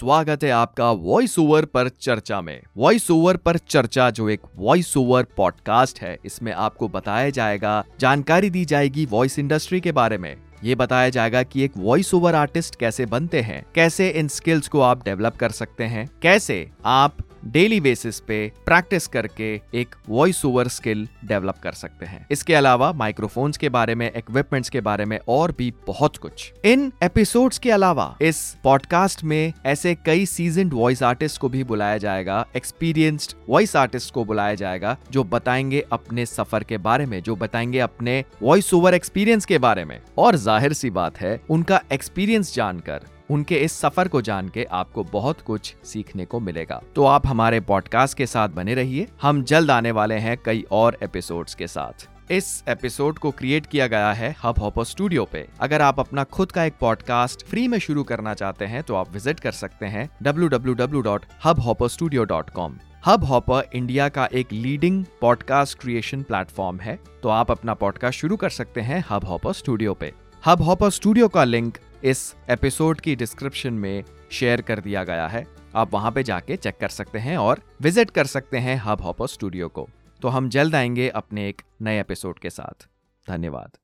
स्वागत है आपका वॉइस ओवर पर चर्चा में। वॉइस ओवर पर चर्चा जो एक वॉइस ओवर पॉडकास्ट है, इसमें आपको बताया जाएगा, जानकारी दी जाएगी वॉइस इंडस्ट्री के बारे में। ये बताया जाएगा कि एक वॉइस ओवर आर्टिस्ट कैसे बनते हैं, कैसे इन स्किल्स को आप डेवलप कर सकते हैं, कैसे आप डेली बेसिस पे प्रैक्टिस करके एक वॉइस ओवर स्किल डेवलप कर सकते हैं। इसके अलावा माइक्रोफोन्स के बारे में इक्विपमेंट्स के बारे में और भी बहुत कुछ। इन एपिसोड्स के अलावा इस पॉडकास्ट में ऐसे कई सीज़न वॉइस आर्टिस्ट को भी बुलाया जाएगा एक्सपीरियंस्ड वॉइस आर्टिस्ट को बुलाया जाएगा, जो बताएँगे अपने सफ़र के बारे में, जो बताएँगे अपने वॉइस ओवर एक्सपीरियंस के बारे में। और ज़ाहिर सी बात है, उनका एक्सपीरियंस जानकर उनके इस सफ़र को जान के आपको बहुत कुछ सीखने को मिलेगा। तो आप हमारे पॉडकास्ट के साथ बने रहिए। हम जल्द आने वाले हैं कई और एपिसोड्स के साथ। इस एपिसोड को क्रिएट किया गया है हब हॉपर स्टूडियो पे। अगर आप अपना खुद का एक पॉडकास्ट फ्री में शुरू करना चाहते हैं तो आप विज़िट कर सकते हैं www.hubhopperstudio.com हब हॉपर इंडिया का एक लीडिंग पॉडकास्ट क्रिएशन प्लेटफॉर्म है। तो आप अपना पॉडकास्ट शुरू कर सकते हैं हब हॉपर स्टूडियो पे। हब हॉपर स्टूडियो का लिंक इस एपिसोड की डिस्क्रिप्शन में शेयर कर दिया गया है। आप वहाँ पे जाके चेक कर सकते हैं और विज़िट कर सकते हैं हब हॉपर स्टूडियो को। तो हम जल्द आएँगे अपने एक नए एपिसोड के साथ। धन्यवाद।